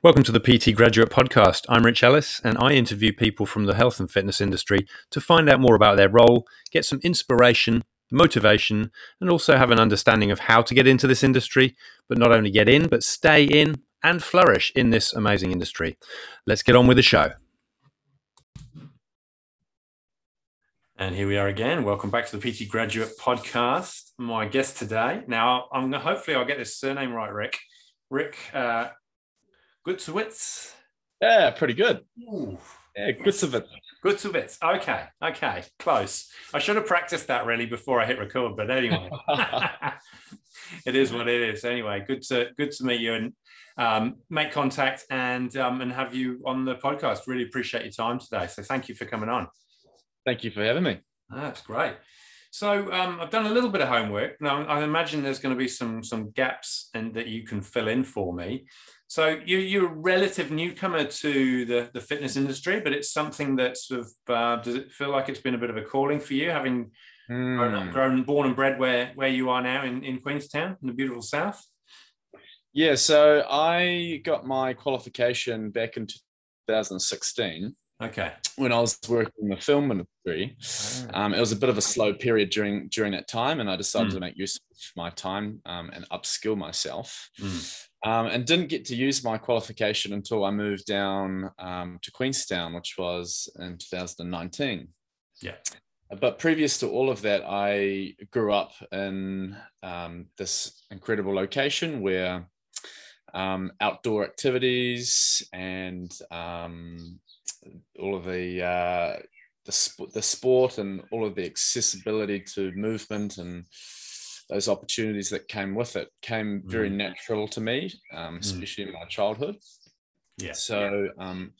Welcome to the PT Graduate Podcast. I'm Rich Ellis, and I interview people from the health and fitness industry to find out more about their role, get some inspiration, motivation, and also have an understanding of how to get into this industry, but not only get in, but stay in and flourish in this amazing industry. Let's get on with the show. And here we are again. Welcome back to the PT Graduate Podcast. My guest today. Now, I'm hopefully I'll get this surname right, Rick. Rick uh, Gutzewitz. Yeah, pretty good. Ooh. Yeah, Gutzewitz. Gutzewitz. Okay, okay, close. I should have practiced that really before I hit record, but anyway, it is what it is. Anyway, good to good to meet you and um, make contact and um, and have you on the podcast. Really appreciate your time today. So thank you for coming on. Thank you for having me. That's great. So um, I've done a little bit of homework. Now I imagine there's going to be some some gaps and that you can fill in for me. So you, you're a relative newcomer to the, the fitness industry, but it's something that sort of uh, does it feel like it's been a bit of a calling for you, having mm. grown, up, grown, born and bred where where you are now in, in Queenstown in the beautiful south? Yeah, so I got my qualification back in 2016. Okay. When I was working in the film industry, oh. um, it was a bit of a slow period during during that time, and I decided mm. to make use of my time um, and upskill myself. Mm. Um, and didn't get to use my qualification until I moved down um, to Queenstown, which was in 2019. Yeah. But previous to all of that, I grew up in um, this incredible location where um, outdoor activities and um, all of the uh, the, sp- the sport and all of the accessibility to movement and those opportunities that came with it came very mm. natural to me, um, mm. especially mm. in my childhood. Yeah. So um,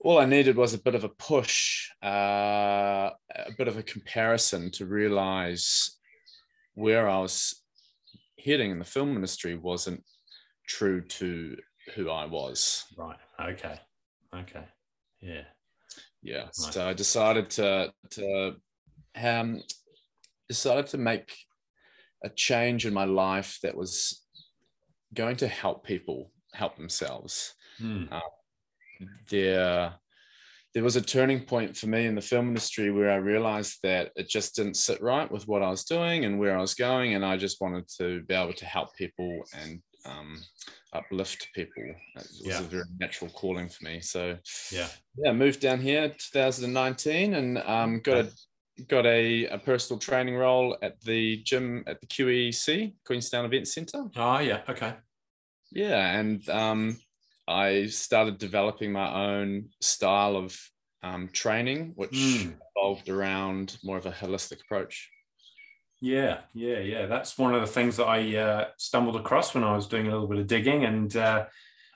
all I needed was a bit of a push, uh, a bit of a comparison to realize where I was heading in the film industry wasn't true to who I was. Right. Okay. Okay. Yeah. Yeah. Nice. So I decided to to um, decided to make a change in my life that was going to help people help themselves. Hmm. Uh, there, there was a turning point for me in the film industry where I realized that it just didn't sit right with what I was doing and where I was going, and I just wanted to be able to help people and um, uplift people. It was yeah. a very natural calling for me. So yeah, yeah, moved down here 2019 and um, got a got a, a personal training role at the gym at the QEC, Queenstown Event Centre. Oh, yeah. Okay. Yeah. And um, I started developing my own style of um, training, which mm. evolved around more of a holistic approach. Yeah, yeah, yeah. That's one of the things that I uh, stumbled across when I was doing a little bit of digging, and uh,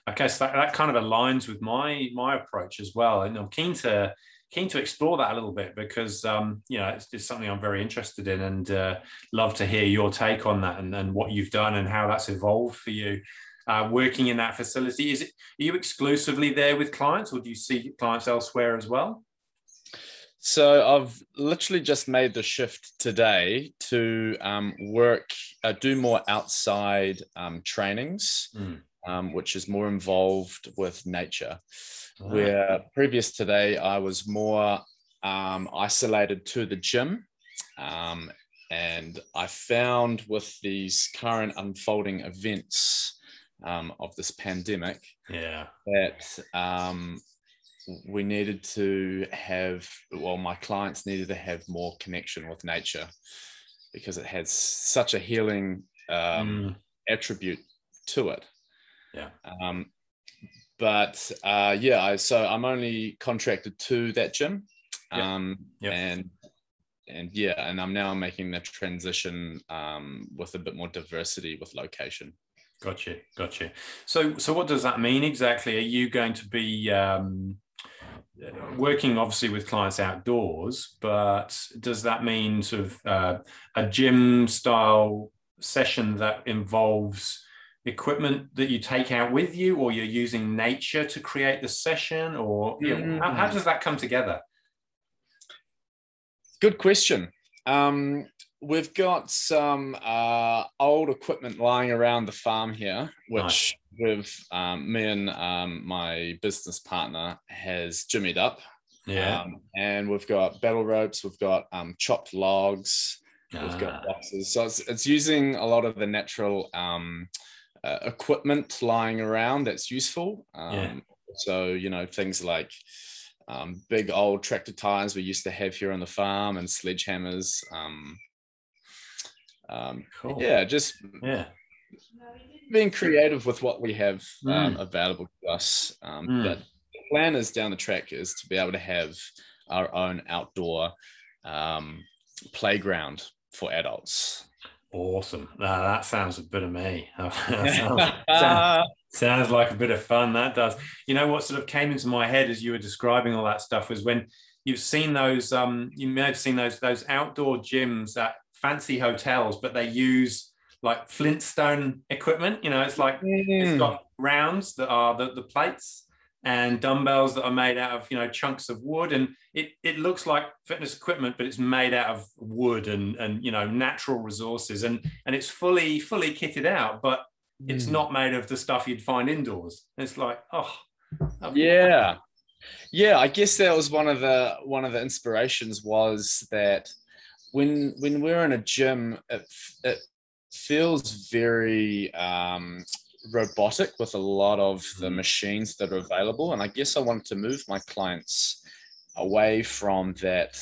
I guess that, that kind of aligns with my my approach as well. And I'm keen to keen to explore that a little bit because um, you know it's, something I'm very interested in and uh, love to hear your take on that and, and what you've done and how that's evolved for you. Uh, working in that facility, is it are you exclusively there with clients, or do you see clients elsewhere as well? So I've literally just made the shift today to um, work, uh, do more outside um, trainings, mm. um, which is more involved with nature where previous today I was more um, isolated to the gym. Um, and I found with these current unfolding events um, of this pandemic yeah. that um, we needed to have, well, my clients needed to have more connection with nature because it has such a healing um, mm. attribute to it. Yeah. Um, but uh, yeah, I, so I'm only contracted to that gym, um, yep. and and yeah, and I'm now making the transition um, with a bit more diversity with location. Gotcha, gotcha. So, so what does that mean exactly? Are you going to be um, working obviously with clients outdoors, but does that mean sort of uh, a gym style session that involves equipment that you take out with you or you're using nature to create the session or mm-hmm. how, how, does that come together? Good question. Um, we've got some uh, old equipment lying around the farm here which we've um, me and um, my business partner has jimmied up. Yeah. Um, and we've got battle ropes, we've got um, chopped logs, we've Ah, got boxes. So it's, it's using a lot of the natural um, uh, equipment lying around that's useful. Um, Yeah. So, you know, things like um, big old tractor tires we used to have here on the farm and sledgehammers. Um, um, cool. yeah, just Yeah. Being creative with what we have um, Mm. available to us. Um, Mm. But the plan is down the track is to be able to have our own outdoor um, playground for adults. Awesome. Now, that sounds a bit of me. Sounds, sounds, sounds like a bit of fun. That does. You know what sort of came into my head as you were describing all that stuff was when you've seen those. Um, you may have seen those those outdoor gyms at fancy hotels, but they use like Flintstone equipment. You know, it's like it's got rounds that are the, the plates and dumbbells that are made out of you know chunks of wood. And it, it looks like fitness equipment but it's made out of wood and and you know natural resources. And and it's fully fully kitted out but it's Mm. not made of the stuff you'd find indoors. It's like oh yeah. yeah i guess that was one of the one of the inspirations was that when when we're in a gym it, it feels very um robotic with a lot of the Mhm. machines that are available and i guess i wanted to move my clients away from that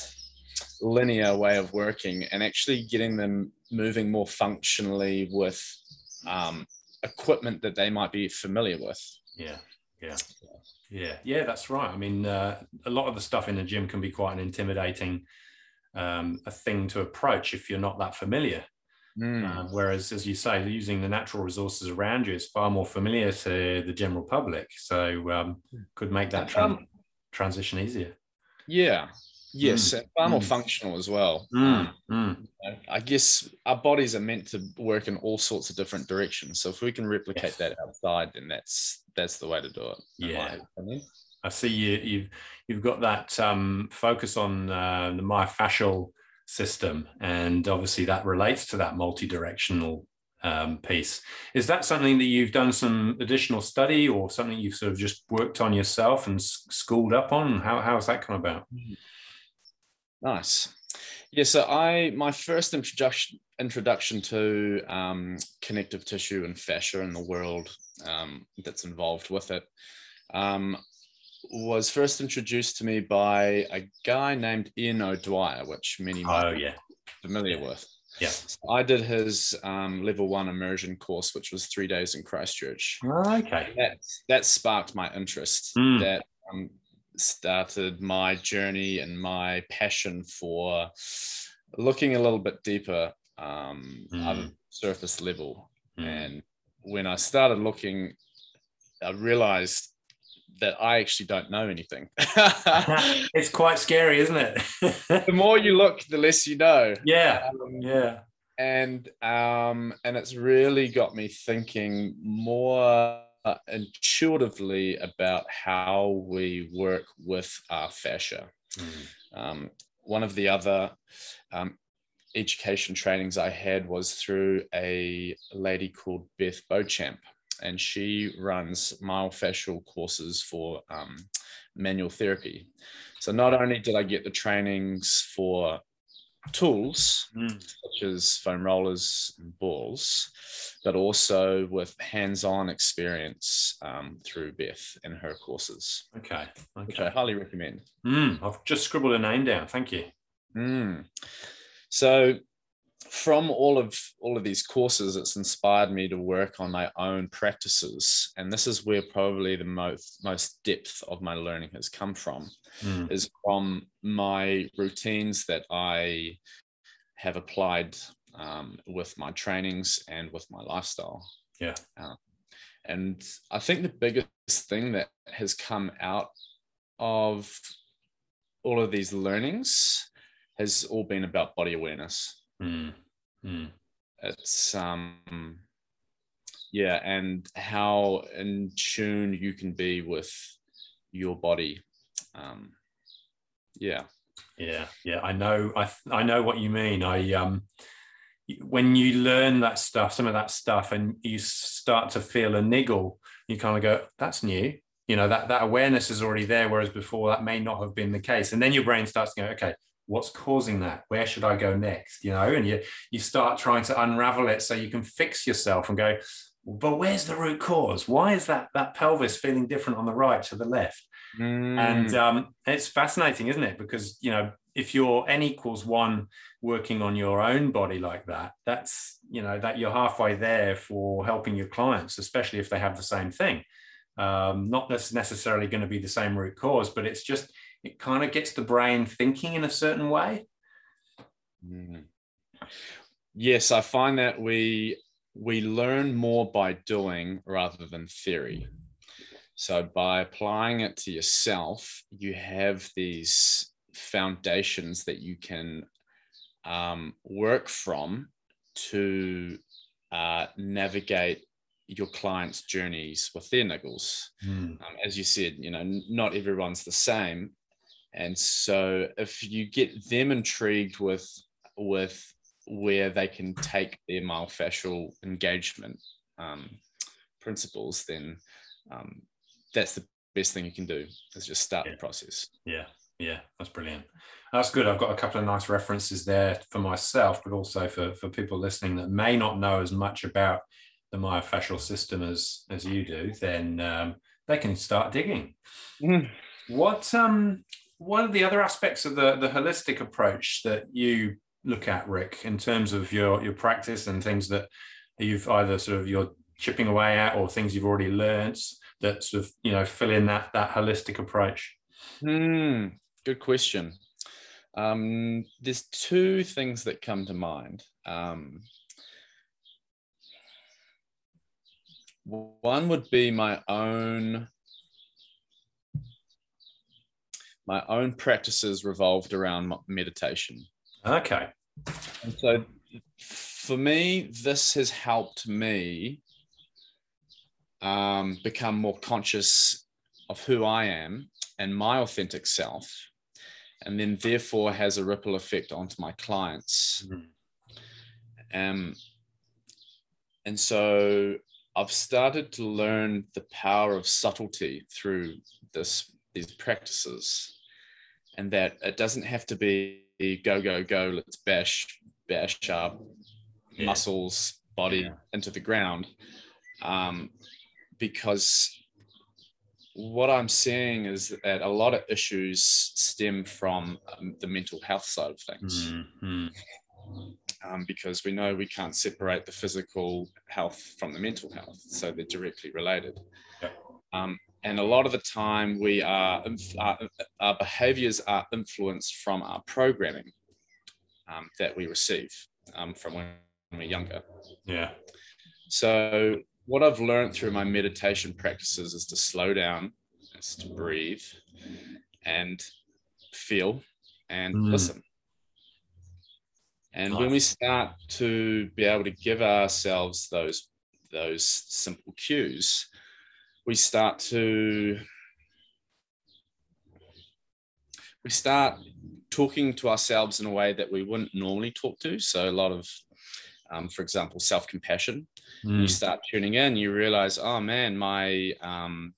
linear way of working and actually getting them moving more functionally with um, equipment that they might be familiar with. Yeah yeah. Yeah yeah that's right. I mean uh, a lot of the stuff in the gym can be quite an intimidating um, a thing to approach if you're not that familiar Mm. Whereas, as you say, using the natural resources around you is far more familiar to the general public. So, um, could make that tran- Um, transition easier. Yeah. Yes, and far more mm. functional as well. Mm, Um, mm. I guess our bodies are meant to work in all sorts of different directions. So if we can replicate Yes. that outside, then that's that's the way to do it. Yeah. I see you, you've you've got that um, focus on uh, the myofascial system, and obviously that relates to that multi-directional um, piece. Is that something that you've done some additional study, or something you've sort of just worked on yourself and schooled up on? How how has that come about? Nice. Yeah. So I my first introduction introduction to um, connective tissue and fascia in the world um, that's involved with it um, was first introduced to me by a guy named Ian O'Dwyer, which many might Oh be familiar Yeah. with. yeah. So I did his um, level one immersion course, which was three days in Christchurch. Okay. That that sparked my interest. Mm. That um, started my journey and my passion for looking a little bit deeper, um, Mm. surface level. Mm. And when I started looking, I realized that I actually don't know anything. it's quite scary, isn't it? the more you look, the less you know. yeah, Um, yeah. and um and it's really got me thinking more uh, intuitively about how we work with our fascia Mm. um, one of the other um, education trainings i had was through a lady called beth beauchamp and she runs myofascial courses for um, manual therapy so not only did i get the trainings for tools Mm. such as foam rollers and balls, but also with hands-on experience um, through Beth and her courses, Okay. which I Okay. highly recommend. Mm. I've just scribbled a name down. Thank you. Mm. So, from all of all of these courses, it's inspired me to work on my own practices, and this is where probably the most most depth of my learning has come from. Mm. is from my routines that I have applied um, with my trainings and with my lifestyle. Yeah. Uh, and I think the biggest thing that has come out of all of these learnings has all been about body awareness. Mm. Mm. It's um yeah, and how in tune you can be with your body. Um, yeah. Yeah, yeah, I know. I I know what you mean. I um, when you learn that stuff, some of that stuff, and you start to feel a niggle, you kind of go, "That's new." You know that that awareness is already there, whereas before that may not have been the case. And then your brain starts to go, "Okay, what's causing that? Where should I go next?" You know, and you you start trying to unravel it so you can fix yourself and go, "But where's the root cause? Why is that that pelvis feeling different on the right to the left?" Mm. And um, it's fascinating, isn't it? Because you know if you're n equals one working on your own body like that that's you know that you're halfway there for helping your clients especially if they have the same thing um, not necessarily going to be the same root cause but it's just it kind of gets the brain thinking in a certain way mm. yes i find that we we learn more by doing rather than theory so by applying it to yourself you have these foundations that you can um, work from to uh, navigate your clients' journeys with their niggles. Mm. Um, as you said, you know, not everyone's the same, and so if you get them intrigued with with where they can take their myofascial engagement um, principles, then um, that's the best thing you can do is just start yeah. the process. Yeah, yeah, that's brilliant. That's good. I've got a couple of nice references there for myself, but also for, for people listening that may not know as much about the myofascial system as as you do. Then um, they can start digging. Mm. What um what are the other aspects of the the holistic approach that you look at, Rick, in terms of your your practice and things that you've either sort of you're chipping away at or things you've already learned that sort of you know fill in that that holistic approach? Hmm. Good question. Um, there's two things that come to mind. Um, one would be my own my own practices revolved around meditation. Okay. And so for me, this has helped me um, become more conscious of who I am and my authentic self and then therefore has a ripple effect onto my clients. Mm-hmm. Um, and so I've started to learn the power of subtlety through this these practices, and that it doesn't have to be go go go. Let's bash bash our yeah. muscles, body yeah. into the ground, um, because what I'm seeing is that a lot of issues stem from um, the mental health side of things. Mm-hmm. Um, because we know we can't separate the physical health from the mental health, so they're directly related. Um, and a lot of the time, we are our, our behaviors are influenced from our programming um, that we receive um, from when we're younger. Yeah. So what I've learned through my meditation practices is to slow down, is to breathe and feel and mm. listen. And nice. when we start to be able to give ourselves those those simple cues, we start to we start talking to ourselves in a way that we wouldn't normally talk to. So a lot of um, for example, self compassion. Mm. You start tuning in, you realize, oh man, my um,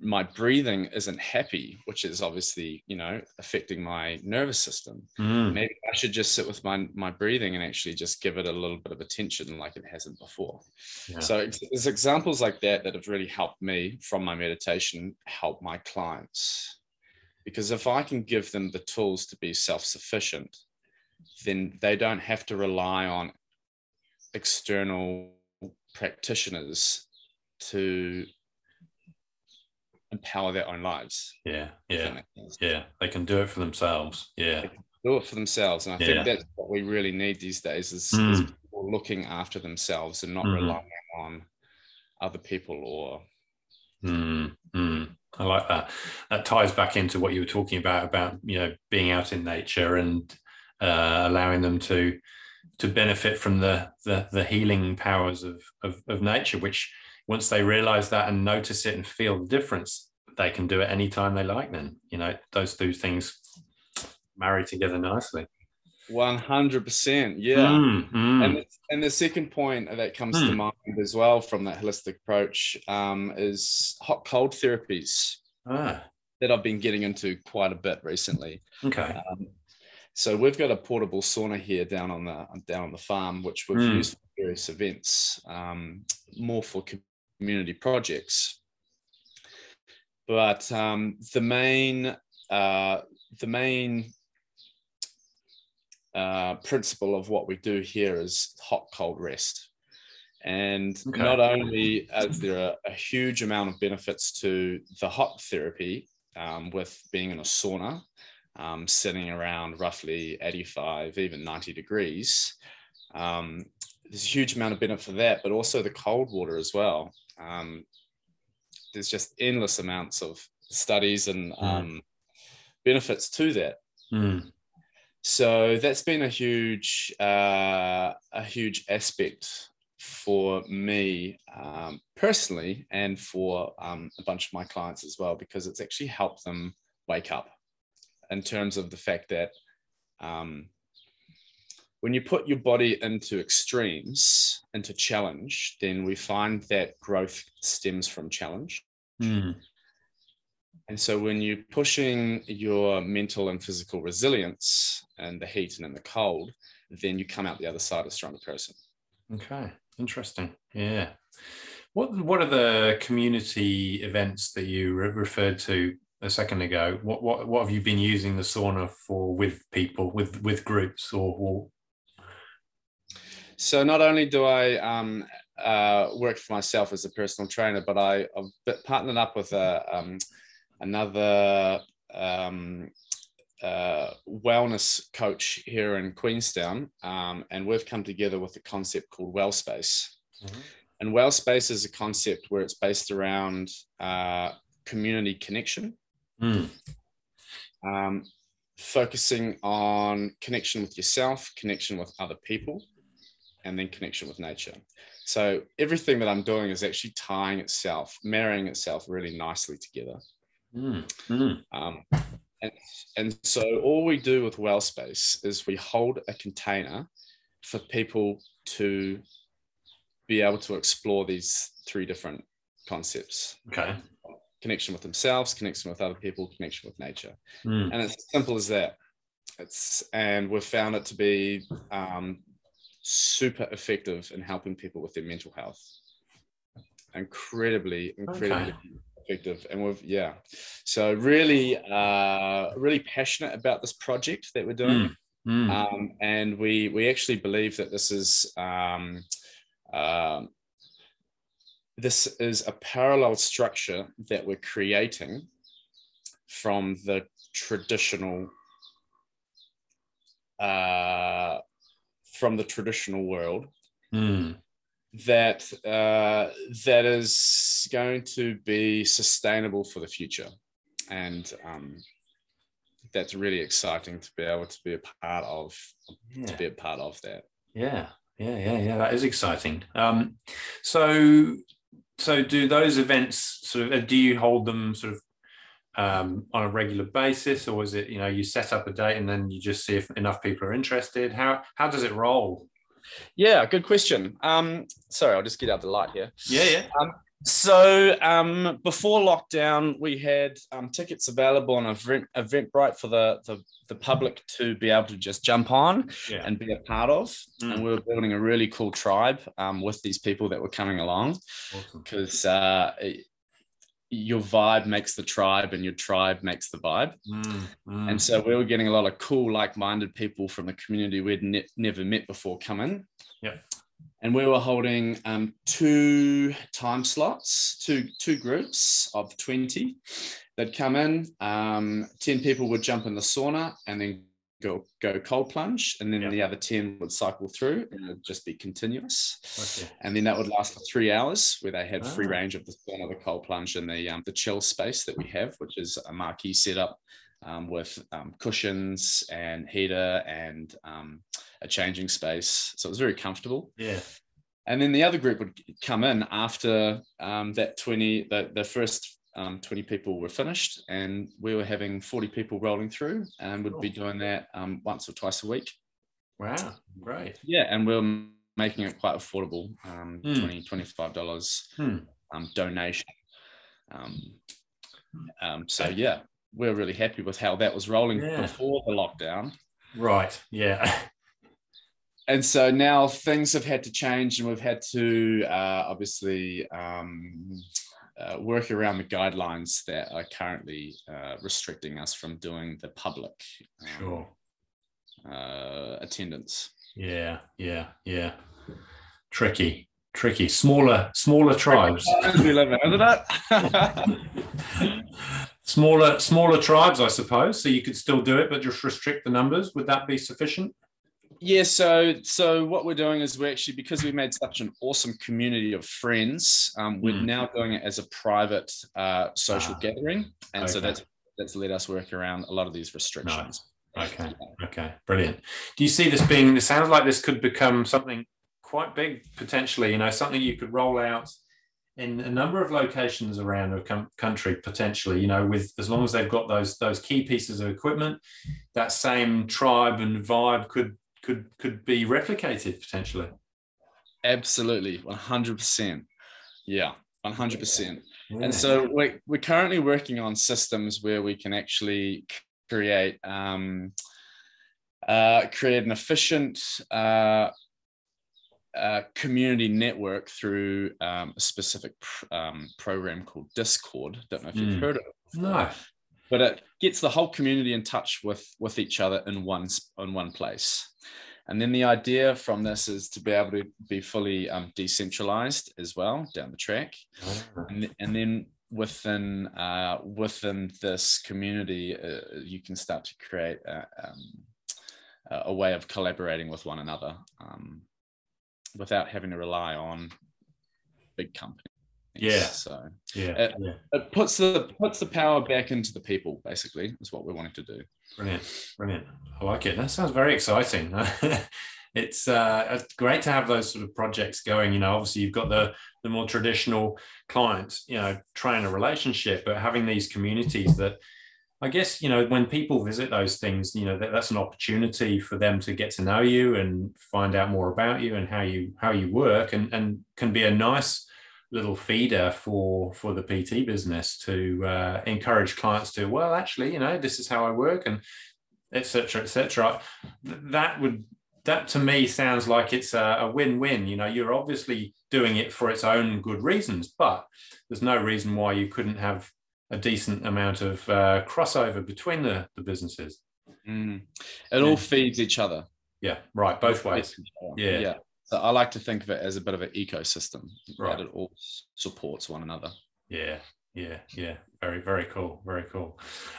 my breathing isn't happy, which is obviously you know affecting my nervous system. Mm. Maybe I should just sit with my my breathing and actually just give it a little bit of attention, like it hasn't before. Yeah. So there's examples like that that have really helped me from my meditation help my clients, because if I can give them the tools to be self sufficient, then they don't have to rely on external practitioners to empower their own lives. Yeah, yeah, yeah. They can do it for themselves. Yeah, do it for themselves, and I yeah. think that's what we really need these days: is, mm. is people looking after themselves and not mm. relying on other people or. Mm. I like that. That ties back into what you were talking about about you know being out in nature and uh, allowing them to to benefit from the the, the healing powers of, of, of nature which once they realize that and notice it and feel the difference they can do it anytime they like then you know those two things marry together nicely One hundred percent, yeah. Mm, mm. And the, and the second point that comes to Hmm. mind as well from that holistic approach um, is hot cold therapies ah, that I've been getting into quite a bit recently. okay. Um, so we've got a portable sauna here down on the down on the farm, which we've Mm. used for various events, um, more for community projects. But um, the main uh, the main uh, principle of what we do here is hot cold rest. And Okay. not only is there a, a huge amount of benefits to the hot therapy um, with being in a sauna, um, sitting around roughly 85, even 90 degrees, um, there's a huge amount of benefit for that, but also the cold water as well. Um, there's just endless amounts of studies and Mm. um, benefits to that. Mm, So that's been a huge, uh, a huge aspect for me um, personally, and for um, a bunch of my clients as well, because it's actually helped them wake up in terms of the fact that um, when you put your body into extremes, into challenge, then we find that growth stems from challenge. mm, And so when you're pushing your mental and physical resilience and the heat and in the cold, then you come out the other side a stronger person. okay. Interesting. Yeah. What What are the community events that you re- referred to a second ago? What What What have you been using the sauna for with people, with with groups, or, or So not only do I um, uh, work for myself as a personal trainer, but I, I've partnered up with a, um, another um, uh, wellness coach here in Queenstown, um, and we've come together with a concept called Wellspace. Mhm. And Wellspace is a concept where it's based around uh, community connection, Mm, um, focusing on connection with yourself, connection with other people, and then connection with nature. So everything that I'm doing is actually tying itself, marrying itself really nicely together. mm, mm. Um, and, and so all we do with Wellspace is we hold a container for people to be able to explore these three different concepts Okay. connection with themselves, connection with other people, connection with nature. Mm, And it's as simple as that. It's and we've found it to be um, super effective in helping people with their mental health. Incredibly, incredibly effective. And we've yeah. So really, uh, really passionate about this project that we're doing. mm. Um, and we we actually believe that this is um, um, this is a parallel structure that we're creating from the traditional uh, from the traditional world Mm, that uh, that is going to be sustainable for the future and um, that's really exciting to be able to be a part of yeah. to be a part of that Yeah, yeah, yeah, yeah. That is exciting. Um, so, so do those events sort of? Do you hold them sort of um, on a regular basis, or is it you know you set up a date and then you just see if enough people are interested? How how does it roll? Yeah, good question. Um, sorry, I'll just get out the light here. Yeah, yeah. So um, before lockdown, we had um, tickets available on Event, Eventbrite for the, the the public to be able to just jump on Yeah. and be a part of. Mm. And we were building a really cool tribe um, with these people that were coming along Awesome. because uh, it- your vibe makes the tribe and your tribe makes the vibe. Mm, mm. And so we were getting a lot of cool, like-minded people from the community we'd ne- never met before come in. Yep. And we were holding um, two time slots, two two groups of twenty. They'd come in. Um, Ten people would jump in the sauna and then go go cold plunge, and then Yep. the other ten would cycle through, and it would just be continuous. Okay. And then that would last for three hours, where they had free Ah. range of the sauna, the cold plunge, and the um, the chill space that we have, which is a marquee setup um, with um, cushions and heater and um, a changing space. So it was very comfortable. Yeah. And then the other group would come in after um, that 20, the, the first um, 20 people were finished, and we were having 40 people rolling through, and would be doing that um, once or twice a week. Wow, great. Yeah, and we're making it quite affordable. Um, Hmm. 20 $25 Hmm. um, donation. Um, um, so yeah, we're really happy with how that was rolling Yeah. before the lockdown. Right. Yeah. and so now things have had to change and we've had to uh, obviously um, uh, work around the guidelines that are currently uh, restricting us from doing the public um, Sure. uh, attendance Yeah. Yeah. Yeah. Tricky. Tricky. Smaller. Smaller tribes. we live in, isn't it? smaller. Smaller tribes, I suppose. So you could still do it, but just restrict the numbers. Would that be sufficient? Yeah, so so what we're doing is we're actually because we made such an awesome community of friends, um, we're Mm. now doing it as a private uh, social Ah, gathering, and so that's that's let us work around a lot of these restrictions. Okay. Okay. Brilliant. Do you see this being? It sounds like this could become something quite big potentially. You know, something you could roll out in a number of locations around the country potentially. You know, with as long as they've got those those key pieces of equipment, that same tribe and vibe could could could be replicated potentially. Absolutely, one hundred percent. Yeah, one hundred percent. And so we're, we're currently working on systems where we can actually create um, uh, create an efficient uh, uh, community network through um, a specific pr- um, program called Discord. Don't know if you've Mm. heard of it. before, no. but it gets the whole community in touch with with each other in one in one place. And then the idea from this is to be able to be fully um, decentralized as well down the track and, and then within uh, within this community, uh, you can start to create a, um, a a way of collaborating with one another um, without having to rely on big companies. Yeah. So Yeah. Uh, yeah. it puts the puts the power back into the people. Basically, is what we're wanting to do. Brilliant, brilliant. I like it. That sounds very exciting. it's uh, it's great to have those sort of projects going. You know, obviously you've got the the more traditional clients, you know, trying a relationship, but having these communities that I guess you know when people visit those things, you know, that, that's an opportunity for them to get to know you and find out more about you and how you how you work, and and can be a nice little feeder for for the PT business to uh, encourage clients to well actually you know this is how I work and etc etc that would that to me sounds like it's a, a win-win you know you're obviously doing it for its own good reasons but there's no reason why you couldn't have a decent amount of uh, crossover between the, the businesses Mm. It Yeah. all feeds each other. yeah right both ways Yeah. yeah. I like to think of it as a bit of an ecosystem Right. that it all supports one another. Yeah, yeah, yeah. Very, very cool. Very cool.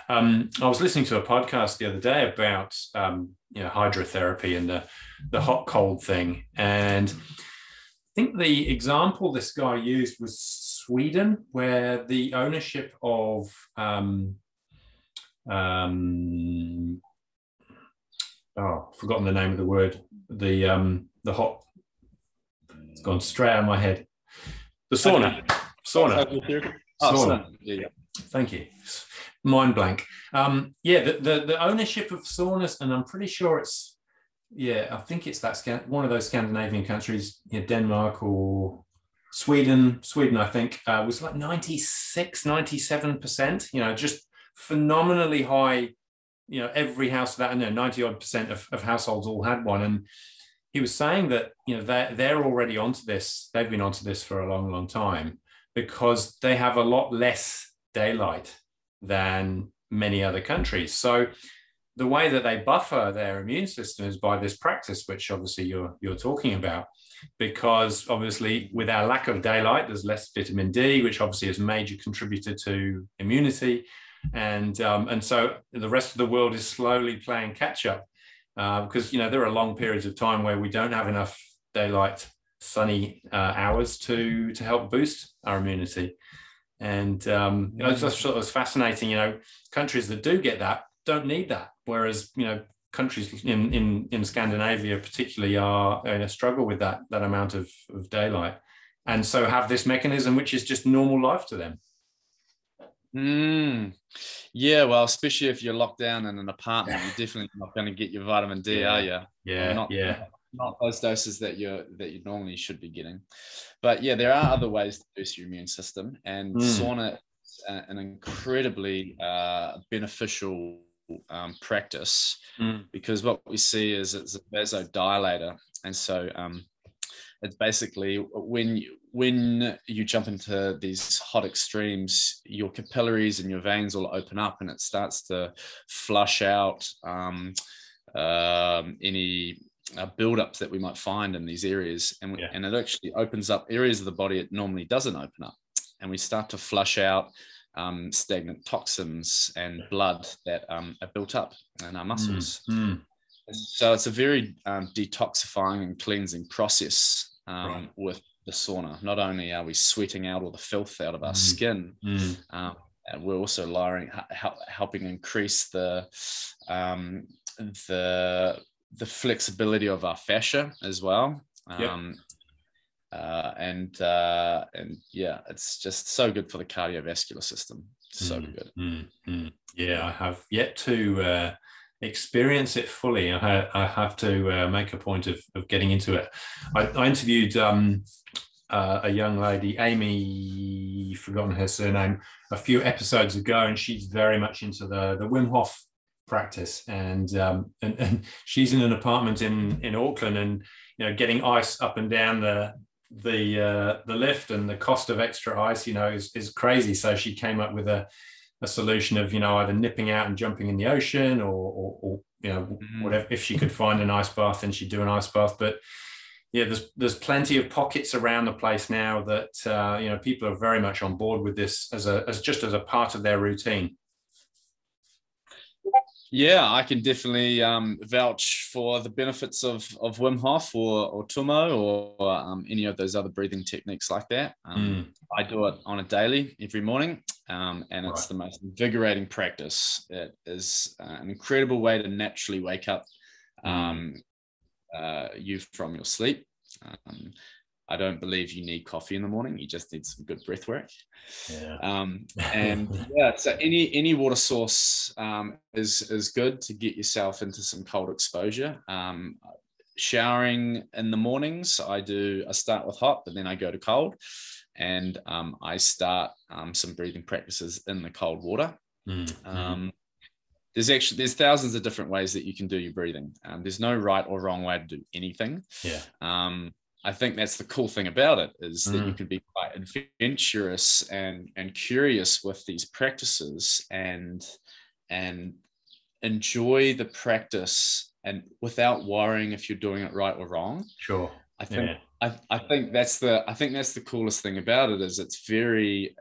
Um, I was listening to a podcast the other day about um, you know hydrotherapy and the the hot cold thing, and I think the example this guy used was Sweden, where the ownership of um, um, oh, I've forgotten the name of the word. The um, the hot. It's gone straight out of my head. The sauna. Sauna. Oh, Sauna. Yeah. Thank you. Mind blank. Um, yeah, the, the the ownership of saunas, and I'm pretty sure it's yeah, I think it's that one of those Scandinavian countries, yeah, Denmark or Sweden. Sweden, I think, uh, was like 96, 97 percent. You know, just phenomenally high. You know, every house that I know, 90 odd percent of, of households all had one, and he was saying that you know they're they're already onto this. They've been onto this for a long, long time because they have a lot less daylight than many other countries. So the way that they buffer their immune system is by this practice, which obviously you're you're talking about, because obviously with our lack of daylight, there's less vitamin D, which obviously is a major contributor to immunity, and um, and so the rest of the world is slowly playing catch up, uh, because you know there are long periods of time where we don't have enough daylight, sunny uh, hours to to help boost our immunity. And um, you know, it's just sort of fascinating. You know, countries that do get that don't need that, whereas you know countries in in, in Scandinavia particularly are in a struggle with that that amount of, of daylight, and so have this mechanism which is just normal life to them. Mm. Yeah, well, especially if you're locked down in an apartment, you're definitely not going to get your vitamin D, yeah. are you? Yeah, not, yeah. Not those doses that you're that you normally should be getting, but yeah, there are other ways to boost your immune system, and mm. sauna is an incredibly uh, beneficial um, practice mm. because what we see is it's a vasodilator, and so um, it's basically when you, when you jump into these hot extremes, your capillaries and your veins will open up, and it starts to flush out um, um, any uh, buildups that we might find in these areas, and, yeah. and it actually opens up areas of the body it normally doesn't open up, and we start to flush out um, stagnant toxins and blood that um, are built up in our muscles. Mm, mm. So it's a very um, detoxifying and cleansing process um, Right. with the sauna. Not only are we sweating out all the filth out of our Mm. skin, Mm. um, and we're also lowering, hel- helping increase the um, the the flexibility of our fascia as well. Yep. Um, uh, and uh, and yeah, it's just so good for the cardiovascular system. So Mm. good. Mm, mm. Yeah, I have yet to uh, experience it fully. I, I have to uh, make a point of, of getting into it. I, I interviewed um, uh, a young lady, Amy, forgotten her surname, a few episodes ago, and she's very much into the the Wim Hof practice, and um, and, and she's in an apartment in in Auckland, and you know, getting ice up and down the the uh, the lift and the cost of extra ice, you know, is, is crazy. So she came up with a, a solution of, you know, either nipping out and jumping in the ocean or, or, or you know, Mhm. whatever. If she could find an ice bath, then she'd do an ice bath. But yeah, there's there's plenty of pockets around the place now that uh, you know people are very much on board with this as a as just as a part of their routine. Yeah, I can definitely um, vouch for the benefits of of Wim Hof or or Tummo or um, any of those other breathing techniques like that. Um, I do it on a daily every morning, um, and it's Right. the most invigorating practice. It is uh, an incredible way to naturally wake up um, uh, you from your sleep. Um, I don't believe you need coffee in the morning. You just need some good breath work. Yeah. Um, and yeah, so any any water source um, is is good to get yourself into some cold exposure. Um, showering in the mornings, I do. I start with hot, but then I go to cold, and um, I start um, some breathing practices in the cold water. Mm, mm. Um, there's actually there's thousands of different ways that you can do your breathing. Um, there's no right or wrong way to do anything. yeah. Um, I think that's the cool thing about it is that you Mm. can be quite adventurous and and curious with these practices and and enjoy the practice and without worrying if you're doing it right or wrong. Sure. I think Yeah. I, I think that's the I think that's the coolest thing about it is it's very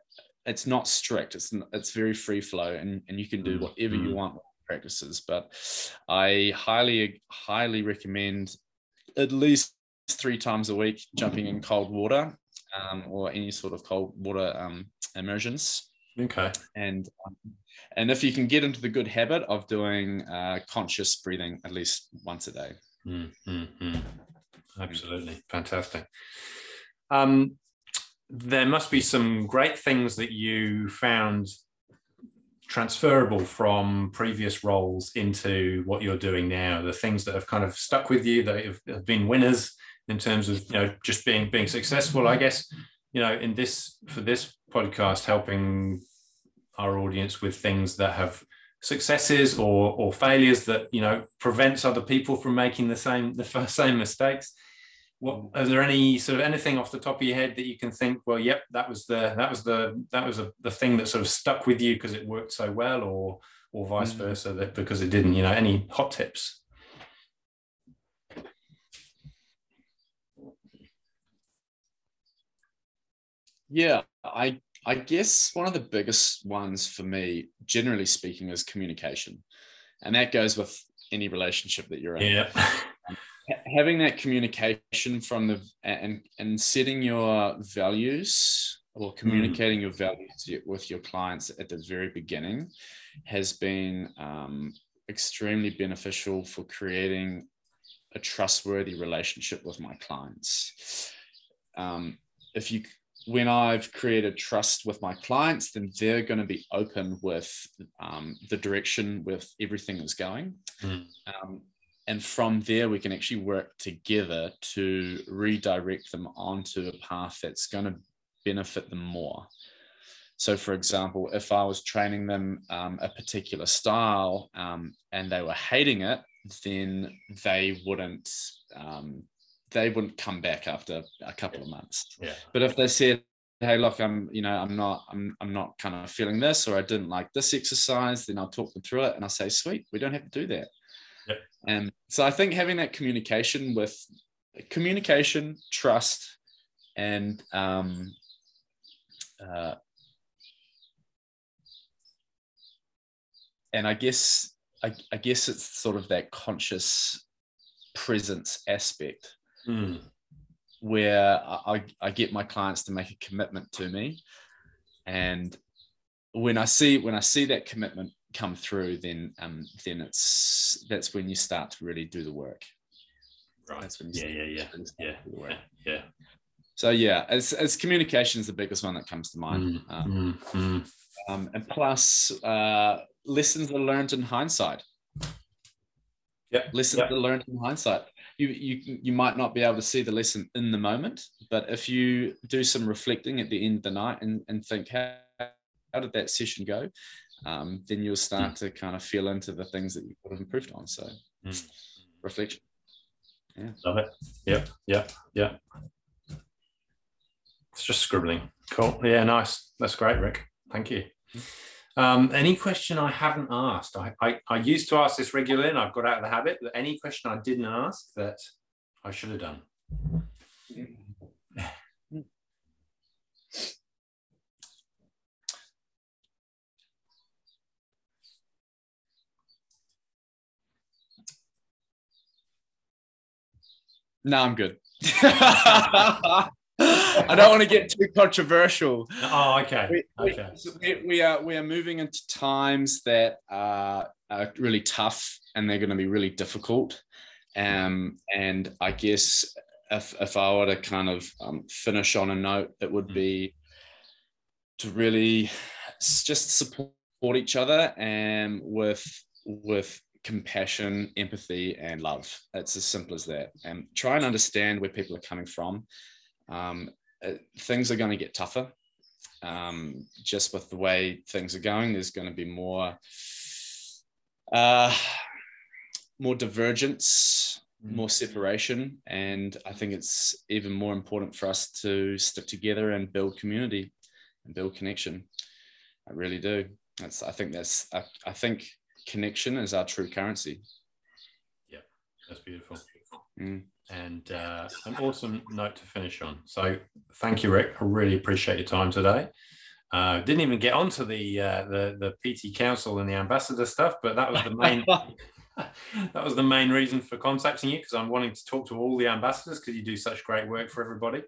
it's not strict it's it's very free flow and, and you can do Mm, whatever you mm. want with practices but I highly highly recommend at least three times a week jumping in cold water um, or any sort of cold water um, immersions Okay. and um, and if you can get into the good habit of doing uh, conscious breathing at least once a day Mm, mm, mm. Absolutely. Fantastic. Um, there must be some great things that you found transferable from previous roles into what you're doing now the things that have kind of stuck with you that have, have been winners in terms of you know just being being successful i guess you know in this for this podcast helping our audience with things that have successes or or failures that you know prevents other people from making the same the same mistakes what is there any sort of anything off the top of your head that you can think well yep that was the that was the that was a, the thing that sort of stuck with you because it worked so well or or vice Mm. versa that because it didn't you know any hot tips Yeah, I I guess one of the biggest ones for me, generally speaking, is communication, and that goes with any relationship that you're in. yeah Having that communication from the and and setting your values or communicating your values with your clients at the very beginning has been um, extremely beneficial for creating a trustworthy relationship with my clients. Um, if you when I've created trust with my clients, then they're going to be open with um, the direction with everything is going. Mm. Um, and from there, we can actually work together to redirect them onto a path that's going to benefit them more. So, for example, if I was training them um, a particular style um, and they were hating it, then they wouldn't um, they wouldn't come back after a couple of months. Yeah. But if they said, "Hey, look, I'm you know I'm not I'm I'm not kind of feeling this, or I didn't like this exercise," then I'll talk them through it and I'll say, "Sweet, we don't have to do that." And so I think having that communication with communication, trust, and um, uh, and I guess I, I guess it's sort of that conscious presence aspect mm. where I, I get my clients to make a commitment to me and when I see when I see that commitment come through then um then it's that's when you start to really do the work. Right. That's when you yeah yeah yeah. yeah yeah. So yeah as, as communication is the biggest one that comes to mind. Mm, um, mm, um, and plus uh, lessons are learned in hindsight. Yeah lessons yep. are learned in hindsight. You, you you might not be able to see the lesson in the moment but if you do some reflecting at the end of the night and, and think how, how did that session go um, then you'll start mm. to kind of feel into the things that you could have improved on. So mm. reflection. Yeah. Love it. Yeah yeah yeah it's just scribbling. Cool. Yeah nice. That's great rick. Thank you. Um, any question I haven't asked? I, I, I, used to ask this regularly and I've got out of the habit, but any question I didn't ask that I should have done? No, I'm good. I don't want to get too controversial. Oh, okay. We, okay. We, we, are we are moving into times that are, are really tough and they're going to be really difficult. Um, and I guess if if I were to kind of um, finish on a note, it would be to really just support each other and with with compassion, empathy, and love. It's as simple as that. And try and understand where people are coming from um, uh, things are going to get tougher. Um, just with the way things are going, there's going to be more uh, more divergence, mm-hmm. more separation, and I think it's even more important for us to stick together and build community and build connection. I really do. That's I think that's I, I think connection is our true currency. Yeah, that's beautiful. Mm and uh, an awesome note to finish on. So thank you, Rick. I really appreciate your time today. Uh, didn't even get onto the uh, the the PT Council and the ambassador stuff, but that was the main that was the main reason for contacting you because I'm wanting to talk to all the ambassadors because you do such great work for everybody.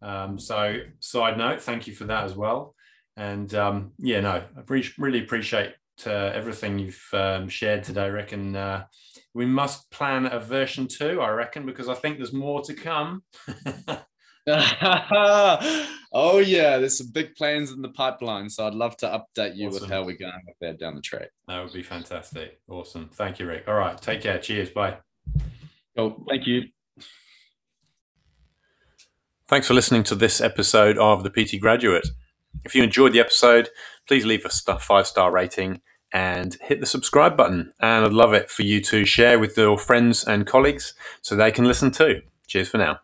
Um, so side note, thank you for that as well. And um, yeah, no, I really appreciate uh, everything you've um, shared today, Rick. And uh, we must plan a version two, I reckon, because I think there's more to come. oh yeah, there's some big plans in the pipeline. So I'd love to update you awesome. with how we're going with that down the track. That would be fantastic. Awesome. Thank you, Rick. All right. Take care. Cheers. Bye. Oh, thank you. Thanks for listening to this episode of the PT Graduate. If you enjoyed the episode, please leave a five star rating and hit the subscribe button. And I'd love it for you to share with your friends and colleagues so they can listen too. Cheers for now.